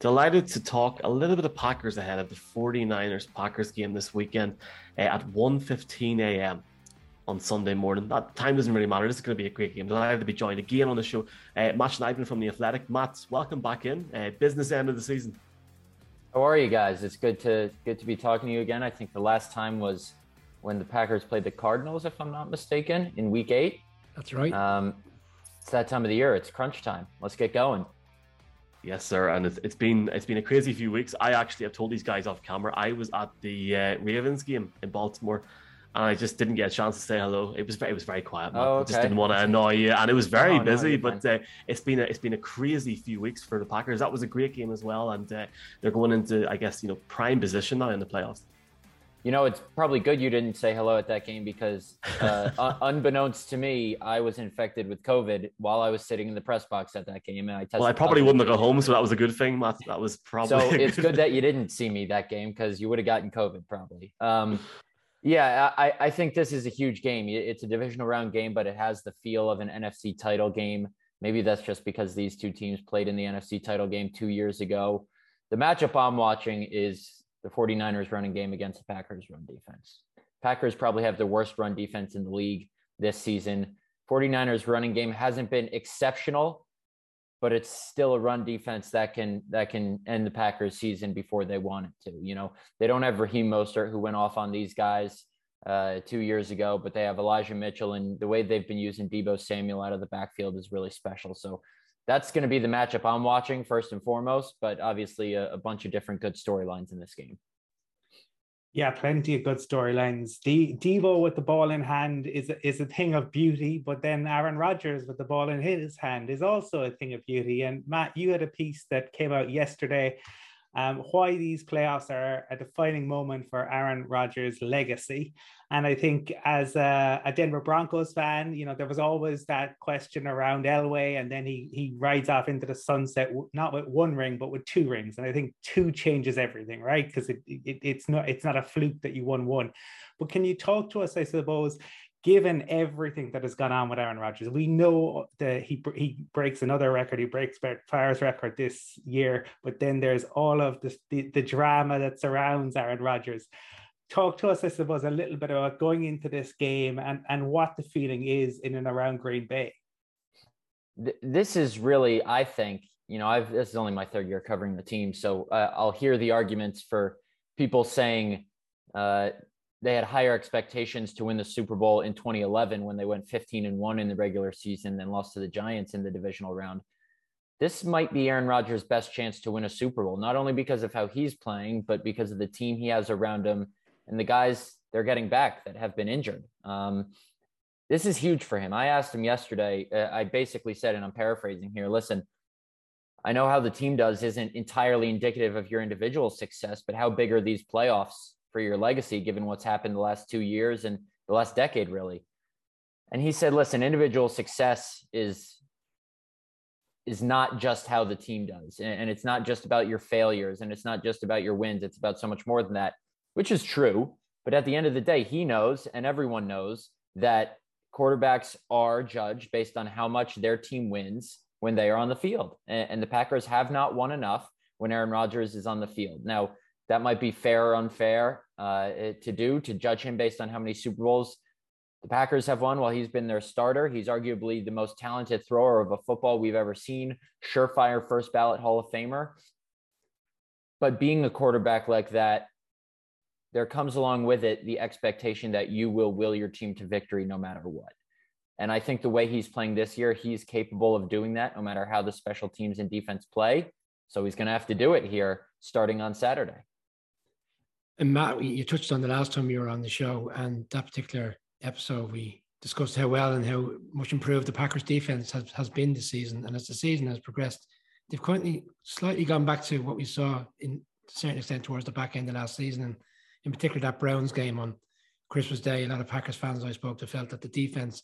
Delighted to talk a little bit of Packers ahead of the 49ers Packers game this weekend uh, at 1.15 a.m. on Sunday morning. That time doesn't really matter. This is going to be a great game. Delighted to be joined again on the show. Uh, Matt Schneidman from The Athletic. Matt, welcome back in. Uh, business end of the season. How are you guys? It's good to good to be talking to you again. I think the last time was when the Packers played the Cardinals, if I'm not mistaken, in Week Eight. That's right. Um, it's that time of the year. It's crunch time. Let's get going. Yes, sir. And it's, it's been it's been a crazy few weeks. I actually have told these guys off camera. I was at the uh, Ravens game in Baltimore, and I just didn't get a chance to say hello. It was very, it was very quiet. Man. Oh, okay. I just didn't want to annoy you, and it was very oh, busy. No, but uh, it's been a, it's been a crazy few weeks for the Packers. That was a great game as well, and uh, they're going into I guess you know prime position now in the playoffs. You know, it's probably good you didn't say hello at that game because, uh, unbeknownst to me, I was infected with COVID while I was sitting in the press box at that game, and I tested. Well, I probably wouldn't have gone home, so that was a good thing, Matt. That was probably. So it's good that you didn't see me that game because you would have gotten COVID probably. Um, yeah, I, I think this is a huge game. It's a divisional round game, but it has the feel of an NFC title game. Maybe that's just because these two teams played in the NFC title game two years ago. The matchup I'm watching is the 49ers running game against the Packers run defense. Packers probably have the worst run defense in the league this season. 49ers running game hasn't been exceptional, but it's still a run defense that can that can end the Packers season before they want it to. You know, they don't have Raheem Mostert who went off on these guys uh, two years ago, but they have Elijah Mitchell and the way they've been using Deebo Samuel out of the backfield is really special. So that's going to be the matchup I'm watching first and foremost, but obviously a, a bunch of different good storylines in this game. Yeah, plenty of good storylines. De- Deebo with the ball in hand is is a thing of beauty, but then Aaron Rodgers with the ball in his hand is also a thing of beauty. And Matt, you had a piece that came out yesterday um, why these playoffs are a defining moment for Aaron Rodgers' legacy. And I think as a, a, Denver Broncos fan, you know, there was always that question around Elway, and then he he rides off into the sunset, not with one ring, but with two rings. And I think two changes everything, right? Because it, it, it's not it's not a fluke that you won one. But can you talk to us, I suppose, given everything that has gone on with Aaron Rodgers, we know that he he breaks another record. He breaks Favre's record this year, but then there's all of this, the the drama that surrounds Aaron Rodgers. Talk to us, I suppose, a little bit about going into this game and and what the feeling is in and around Green Bay. This is really, I think, you know, I've this is only my third year covering the team, so uh, I'll hear the arguments for people saying. Uh, they had higher expectations to win the Super Bowl in 2011 when they went 15 and 1 in the regular season and lost to the Giants in the divisional round. This might be Aaron Rodgers' best chance to win a Super Bowl, not only because of how he's playing, but because of the team he has around him and the guys they're getting back that have been injured. Um, this is huge for him. I asked him yesterday. Uh, I basically said, and I'm paraphrasing here listen, I know how the team does isn't entirely indicative of your individual success, but how big are these playoffs for your legacy, given what's happened the last two years and the last decade, really. And he said, listen, individual success is is not just how the team does. And it's not just about your failures and it's not just about your wins. It's about so much more than that, which is true. But at the end of the day, he knows and everyone knows that quarterbacks are judged based on how much their team wins when they are on the field. And, the Packers have not won enough when Aaron Rodgers is on the field. Now, that might be fair or unfair uh, to do to judge him based on how many Super Bowls the Packers have won while he's been their starter. He's arguably the most talented thrower of a football we've ever seen, surefire first ballot Hall of Famer. But being a quarterback like that, there comes along with it the expectation that you will will your team to victory no matter what. And I think the way he's playing this year, he's capable of doing that no matter how the special teams and defense play. So he's going to have to do it here starting on Saturday. And Matt, you touched on the last time you were on the show, and that particular episode, we discussed how well and how much improved the Packers defense has, has been this season. And as the season has progressed, they've currently slightly gone back to what we saw in a certain extent towards the back end of last season. And in particular, that Browns game on Christmas Day, a lot of Packers fans I spoke to felt that the defense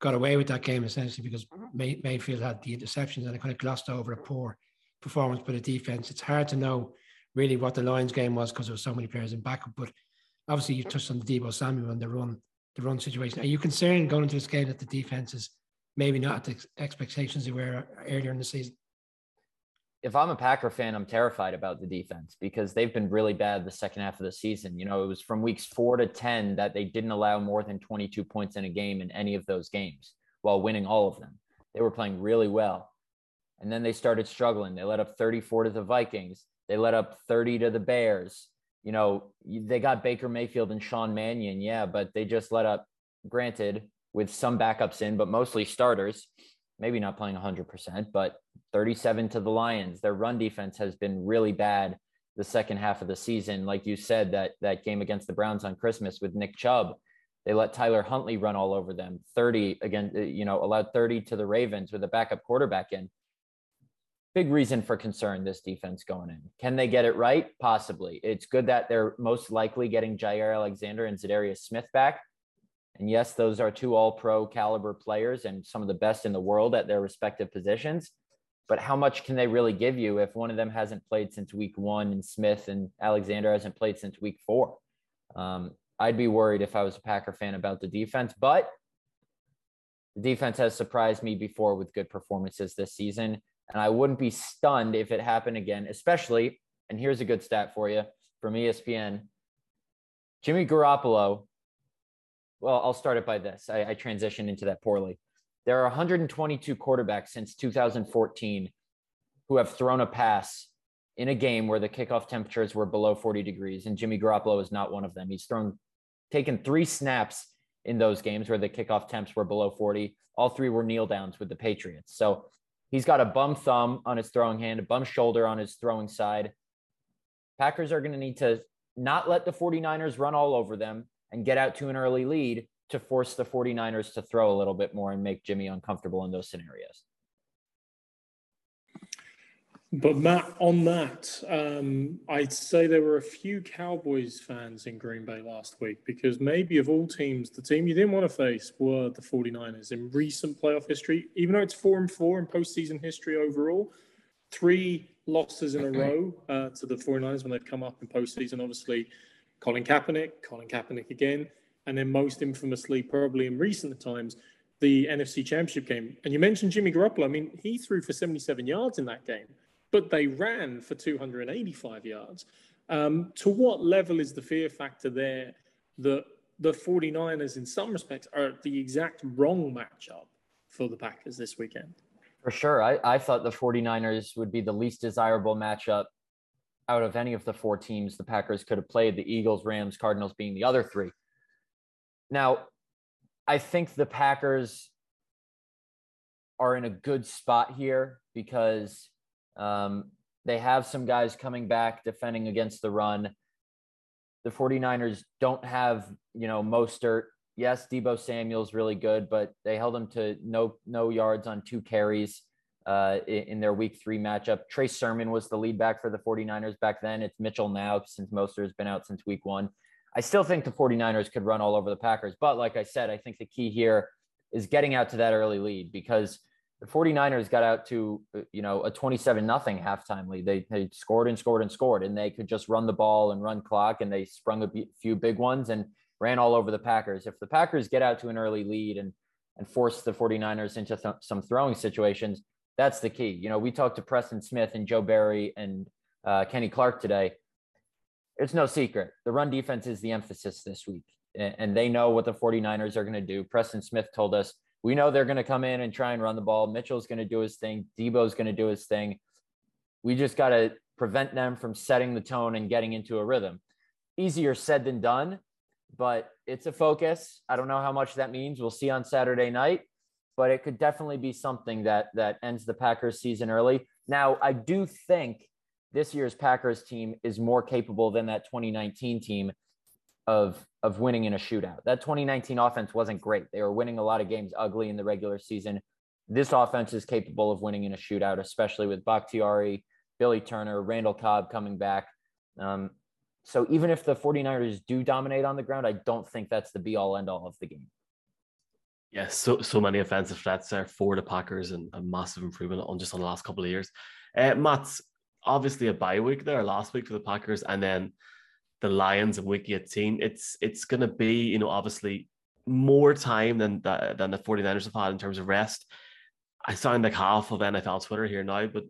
got away with that game essentially because mm-hmm. May- Mayfield had the interceptions and it kind of glossed over a poor performance by the defense. It's hard to know really what the Lions game was because there was so many players in backup. But obviously, you touched on the Deebo Samuel and the run, the run situation. Are you concerned going into this game that the defense is maybe not at the expectations they were earlier in the season? if I'm a Packer fan, I'm terrified about the defense because they've been really bad the second half of the season. You know, it was from weeks four to 10 that they didn't allow more than 22 points in a game in any of those games while winning all of them. They were playing really well. And then they started struggling. They let up 34 to the Vikings. They let up 30 to the Bears. You know, they got Baker Mayfield and Sean Mannion, yeah, but they just let up, granted, with some backups in, but mostly starters. Maybe not playing 100%, but 37 to the Lions. Their run defense has been really bad the second half of the season. Like you said, that that game against the Browns on Christmas with Nick Chubb, they let Tyler Huntley run all over them. 30 again, uh, you know, allowed 30 to the Ravens with a backup quarterback in. Big reason for concern this defense going in. Can they get it right? Possibly. It's good that they're most likely getting Jaire Alexander and Za'Darius Smith back. And yes, those are two all pro caliber players and some of the best in the world at their respective positions but how much can they really give you if one of them hasn't played since week one and Smith and Alexander hasn't played since week four? Um, I'd be worried if I was a Packer fan about the defense, but the defense has surprised me before with good performances this season. And I wouldn't be stunned if it happened again, especially, and here's a good stat for you from ESPN Jimmy Garoppolo. Well, I'll start it by this. I, I transitioned into that poorly. There are 122 quarterbacks since 2014 who have thrown a pass in a game where the kickoff temperatures were below 40 degrees, and Jimmy Garoppolo is not one of them. He's thrown, taken three snaps in those games where the kickoff temps were below 40. All three were kneel downs with the Patriots. So he's got a bum thumb on his throwing hand, a bum shoulder on his throwing side. Packers are going to need to not let the 49ers run all over them and get out to an early lead to force the 49ers to throw a little bit more and make Jimmy uncomfortable in those scenarios. But Matt, on that, um, I'd say there were a few Cowboys fans in Green Bay last week because maybe of all teams, the team you didn't want to face were the 49ers in recent playoff history. Even though it's four and four in postseason history overall, three losses in a row uh, to the 49ers when they've come up in postseason. Obviously, Colin Kaepernick, Colin Kaepernick again and then most infamously, probably in recent times, the NFC Championship game. And you mentioned Jimmy Garoppolo. I mean, he threw for 77 yards in that game, but they ran for 285 yards. Um, to what level is the fear factor there that the 49ers, in some respects, are the exact wrong matchup for the Packers this weekend? For sure. I, I thought the 49ers would be the least desirable matchup out of any of the four teams the Packers could have played, the Eagles, Rams, Cardinals being the other three. Now, I think the Packers are in a good spot here because um, they have some guys coming back defending against the run. The 49ers don't have, you know, Mostert. Yes, Deebo Samuel's really good, but they held him to no no yards on two carries uh, in, their week three matchup. Trey Sermon was the lead back for the 49ers back then. It's Mitchell now since Mostert has been out since week one. I still think the 49ers could run all over the Packers. But like I said, I think the key here is getting out to that early lead because the 49ers got out to, uh, you know, a 27 nothing halftime lead. They, they scored and scored and scored, and they could just run the ball and run clock, and they sprung a few big ones and ran all over the Packers. If the Packers get out to an early lead and, and force the 49ers into th- some throwing situations, that's the key. You know, we talked to Preston Smith and Joe Barry and uh, Kenny Clark today it's no secret. The run defense is the emphasis this week, and they know what the 49ers are going to do. Preston Smith told us, we know they're going to come in and try and run the ball. Mitchell's going to do his thing. Deebo's going to do his thing. We just got to prevent them from setting the tone and getting into a rhythm. Easier said than done, but it's a focus. I don't know how much that means. We'll see on Saturday night, but it could definitely be something that that ends the Packers season early. Now, I do think this year's Packers team is more capable than that 2019 team of of winning in a shootout. That 2019 offense wasn't great. They were winning a lot of games ugly in the regular season. This offense is capable of winning in a shootout, especially with Bakhtiari, Billy Turner, Randall Cobb coming back. Um, so even if the 49ers do dominate on the ground, I don't think that's the be all end all of the game. Yes, so so many offensive threats there for the Packers and a massive improvement on just on the last couple of years. Uh, Matt, obviously a bye week there last week for the Packers, and then the Lions in week 18. It's it's going to be, you know, obviously more time than the, than the 49ers have had in terms of rest. I sound like half of NFL Twitter here now, but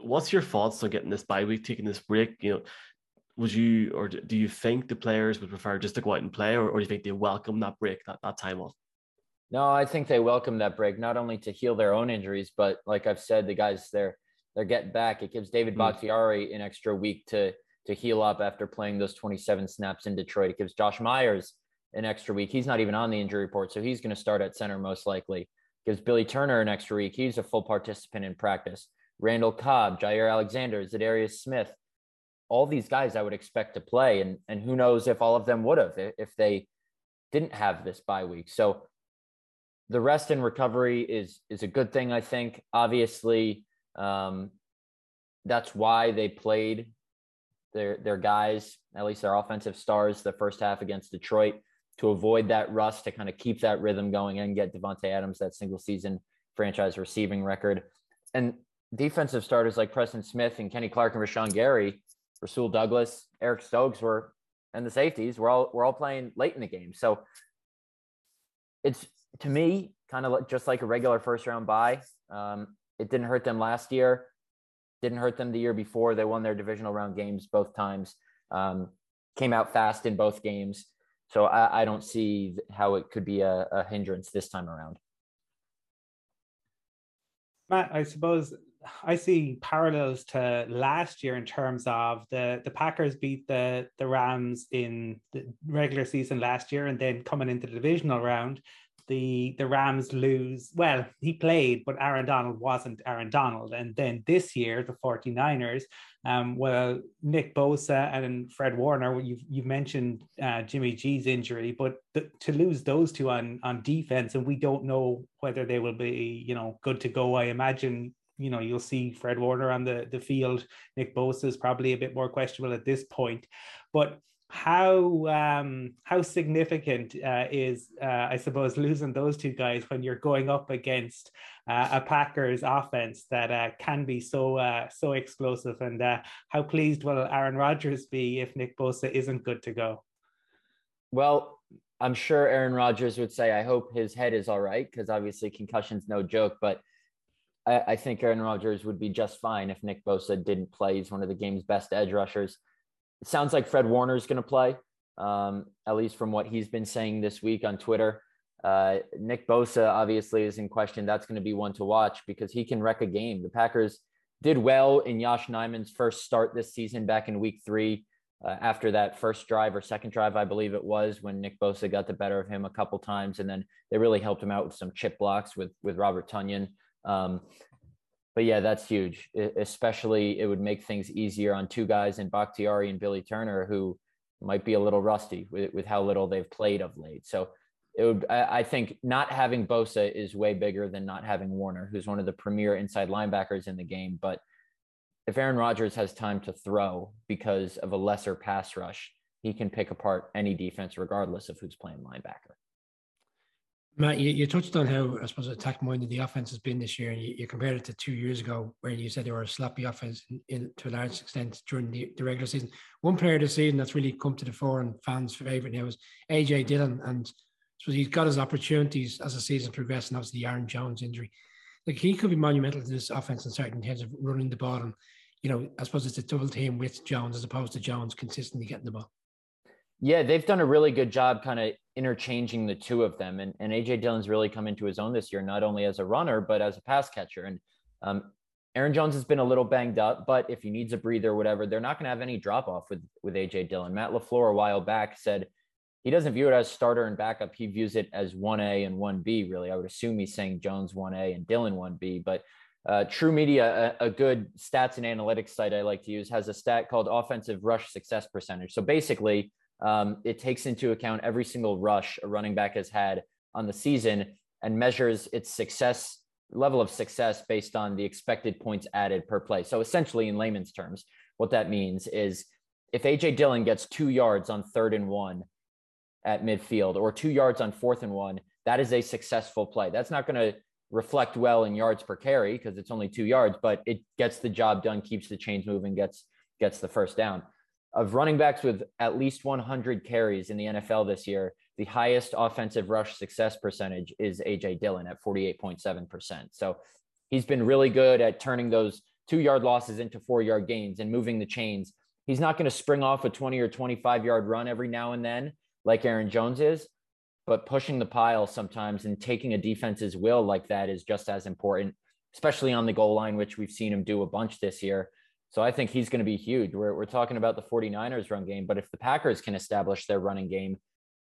what's your thoughts on getting this bye week, taking this break? You know, would you or do you think the players would prefer just to go out and play, or, or do you think they welcome that break, that, that time off? No, I think they welcome that break not only to heal their own injuries, but like I've said, the guys they're they're getting back. It gives David hmm. Bakhtiari an extra week to to heal up after playing those 27 snaps in Detroit. It gives Josh Myers an extra week. He's not even on the injury report, so he's going to start at center most likely. Gives Billy Turner an extra week. He's a full participant in practice. Randall Cobb, Jaire Alexander, Za'Darius Smith, all these guys I would expect to play, and and who knows if all of them would have if they didn't have this bye week. So the rest and recovery is is a good thing, I think. Obviously, um, that's why they played their their guys, at least their offensive stars, the first half against Detroit to avoid that rust, to kind of keep that rhythm going and get Davante Adams that single season franchise receiving record. And defensive starters like Preston Smith and Kenny Clark and Rashan Gary, Rasul Douglas, Eric Stokes were, and the safeties were all we're all playing late in the game. So it's to me kind of just like a regular first round bye. Um, it didn't hurt them last year. Didn't hurt them the year before. They won their divisional round games both times. Um, came out fast in both games. So I, I don't see how it could be a, a hindrance this time around. Matt, I suppose I see parallels to last year in terms of the the Packers beat the the Rams in the regular season last year, and then coming into the divisional round, the the Rams lose. Well, he played, but Aaron Donald wasn't Aaron Donald. And then this year, the 49ers, um, well, Nick Bosa and Fred Warner, you've you've mentioned uh, Jimmy G's injury, but to lose those two on on defense, and we don't know whether they will be, you know, good to go. I imagine you know you'll see Fred Warner on the the field. Nick Bosa is probably a bit more questionable at this point, but how um, how significant uh, is uh, I suppose losing those two guys when you're going up against uh, a Packers offense that uh, can be so uh, so explosive and uh, how pleased will Aaron Rodgers be if Nick Bosa isn't good to go? Well, I'm sure Aaron Rodgers would say I hope his head is all right because obviously concussion's no joke, but I, I think Aaron Rodgers would be just fine if Nick Bosa didn't play. He's one of the game's best edge rushers. It sounds like Fred Warner is going to play, um, at least from what he's been saying this week on Twitter. Uh, Nick Bosa obviously is in question. That's going to be one to watch because he can wreck a game. The Packers did well in Yosh Nijman's first start this season back in week three. Uh, after that first drive or second drive, I believe it was when Nick Bosa got the better of him a couple times, and then they really helped him out with some chip blocks with with Robert Tonyan. Um, but yeah, that's huge. Especially, it would make things easier on two guys in Bakhtiari and Billy Turner, who might be a little rusty with, with how little they've played of late. So it would, I, I think, not having Bosa is way bigger than not having Warner, who's one of the premier inside linebackers in the game. But if Aaron Rodgers has time to throw because of a lesser pass rush, he can pick apart any defense regardless of who's playing linebacker. Matt, you, you touched on how I suppose attack minded the offense has been this year, and you, you, compared it to two years ago, where you said they were a sloppy offense in, in, to a large extent during the, the, regular season. One player this season that's really come to the fore and fans' favourite now is AJ Dillon, and so he's got his opportunities as the season progressed, and obviously the Aaron Jones injury. Like he could be monumental to this offense in certain terms of running the ball, and you know I suppose it's a double team with Jones as opposed to Jones consistently getting the ball. Yeah, they've done a really good job kind of interchanging the two of them. And, and AJ Dillon's really come into his own this year, not only as a runner, but as a pass catcher. And um, Aaron Jones has been a little banged up, but if he needs a breather or whatever, they're not going to have any drop off with, with AJ Dillon. Matt LaFleur a while back said he doesn't view it as starter and backup. He views it as 1A and 1B, really. I would assume he's saying Jones 1A and Dillon 1B, but uh, TruMedia, a, a, good stats and analytics site I like to use, has a stat called offensive rush success percentage. So basically, um, it takes into account every single rush a running back has had on the season and measures its success level of success based on the expected points added per play. So essentially, in layman's terms, what that means is if AJ Dillon gets two yards on third and one at midfield or two yards on fourth and one, that is a successful play. That's not going to reflect well in yards per carry because it's only two yards, but it gets the job done, keeps the chains moving, gets gets the first down of running backs with at least 100 carries in the NFL this year, the highest offensive rush success percentage is AJ Dillon at 48.7%. So he's been really good at turning those two yard losses into four yard gains and moving the chains. He's not going to spring off a 20 or 25 yard run every now and then, like Aaron Jones is, but pushing the pile sometimes and taking a defense's will like that is just as important, especially on the goal line, which we've seen him do a bunch this year. So I think he's going to be huge. We're, we're talking about the 49ers run game, but if the Packers can establish their running game,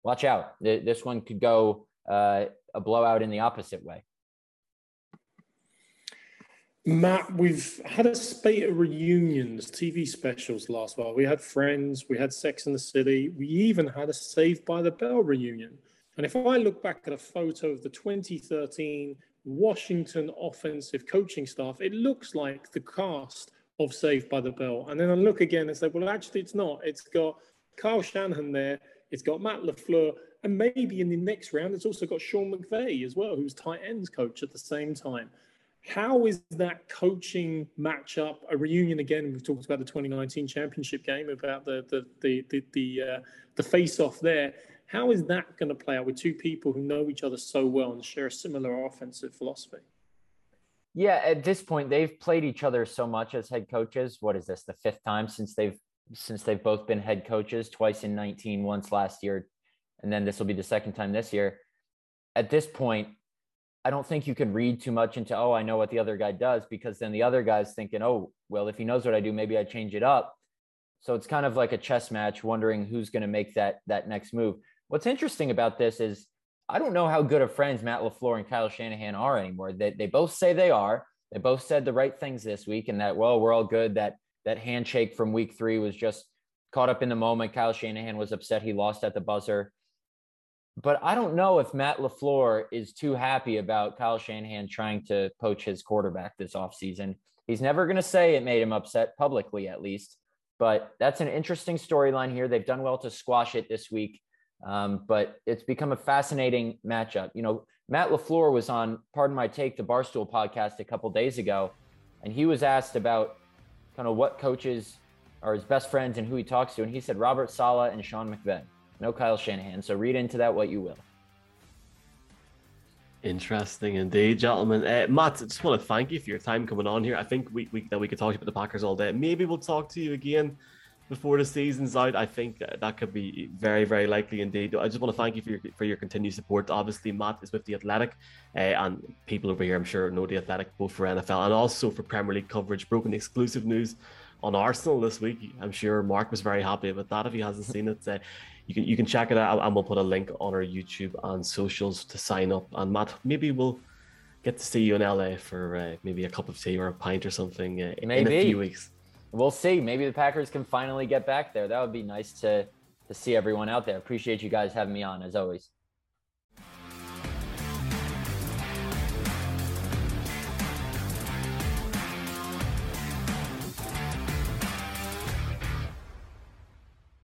watch out. This one could go uh, a blowout in the opposite way. Matt, we've had a spate of reunions, TV specials last while. We had Friends, we had Sex in the City, we even had a Saved by the Bell reunion. And if I look back at a photo of the 2013 Washington offensive coaching staff, it looks like the cast of Saved by the Bell. And then I look again and say, well, actually, it's not. It's got Kyle Shanahan there, it's got Matt LaFleur, and maybe in the next round, it's also got Sean McVay as well, who's tight ends coach at the same time. How is that coaching matchup a reunion again? We've talked about the 2019 championship game, about the the the the the, uh, the face off there. How is that going to play out with two people who know each other so well and share a similar offensive philosophy? Yeah, at this point, they've played each other so much as head coaches. What is this? The fifth time since they've since they've both been head coaches, twice in 19, once last year, and then this will be the second time this year. At this point, I don't think you can read too much into, oh, I know what the other guy does, because then the other guy's thinking, oh, well, if he knows what I do, maybe I change it up. So it's kind of like a chess match, wondering who's going to make that that next move. What's interesting about this is I don't know how good of friends Matt LaFleur and Kyle Shanahan are anymore. They, they both say they are. They both said the right things this week and that, well, we're all good. That that handshake from week three was just caught up in the moment. Kyle Shanahan was upset he lost at the buzzer but I don't know if Matt LaFleur is too happy about Kyle Shanahan trying to poach his quarterback this offseason. He's never going to say it made him upset publicly, at least. But that's an interesting storyline here. They've done well to squash it this week. Um, but it's become a fascinating matchup. You know, Matt LaFleur was on Pardon My Take, the Barstool podcast a couple days ago, and he was asked about kind of what coaches are his best friends and who he talks to. And he said Robert Saleh and Sean McVay no Kyle Shanahan. So read into that what you will. Interesting indeed, gentlemen. Uh, Matt, I just want to thank you for your time coming on here. I think we, we that we could talk about the Packers all day. Maybe we'll talk to you again before the season's out. I think that could be very, very likely indeed. I just want to thank you for your for your continued support. Obviously, Matt is with the Athletic, uh, and people over here, I'm sure, know the Athletic both for NFL and also for Premier League coverage. Broken exclusive news on Arsenal this week. I'm sure Mark was very happy about that. If he hasn't seen it, uh, you can you can check it out, and we'll put a link on our YouTube and socials to sign up. And Matt, maybe we'll get to see you in LA for uh, maybe a cup of tea or a pint or something uh, in a few weeks. We'll see. Maybe the Packers can finally get back there. That would be nice to to see everyone out there. Appreciate you guys having me on as always.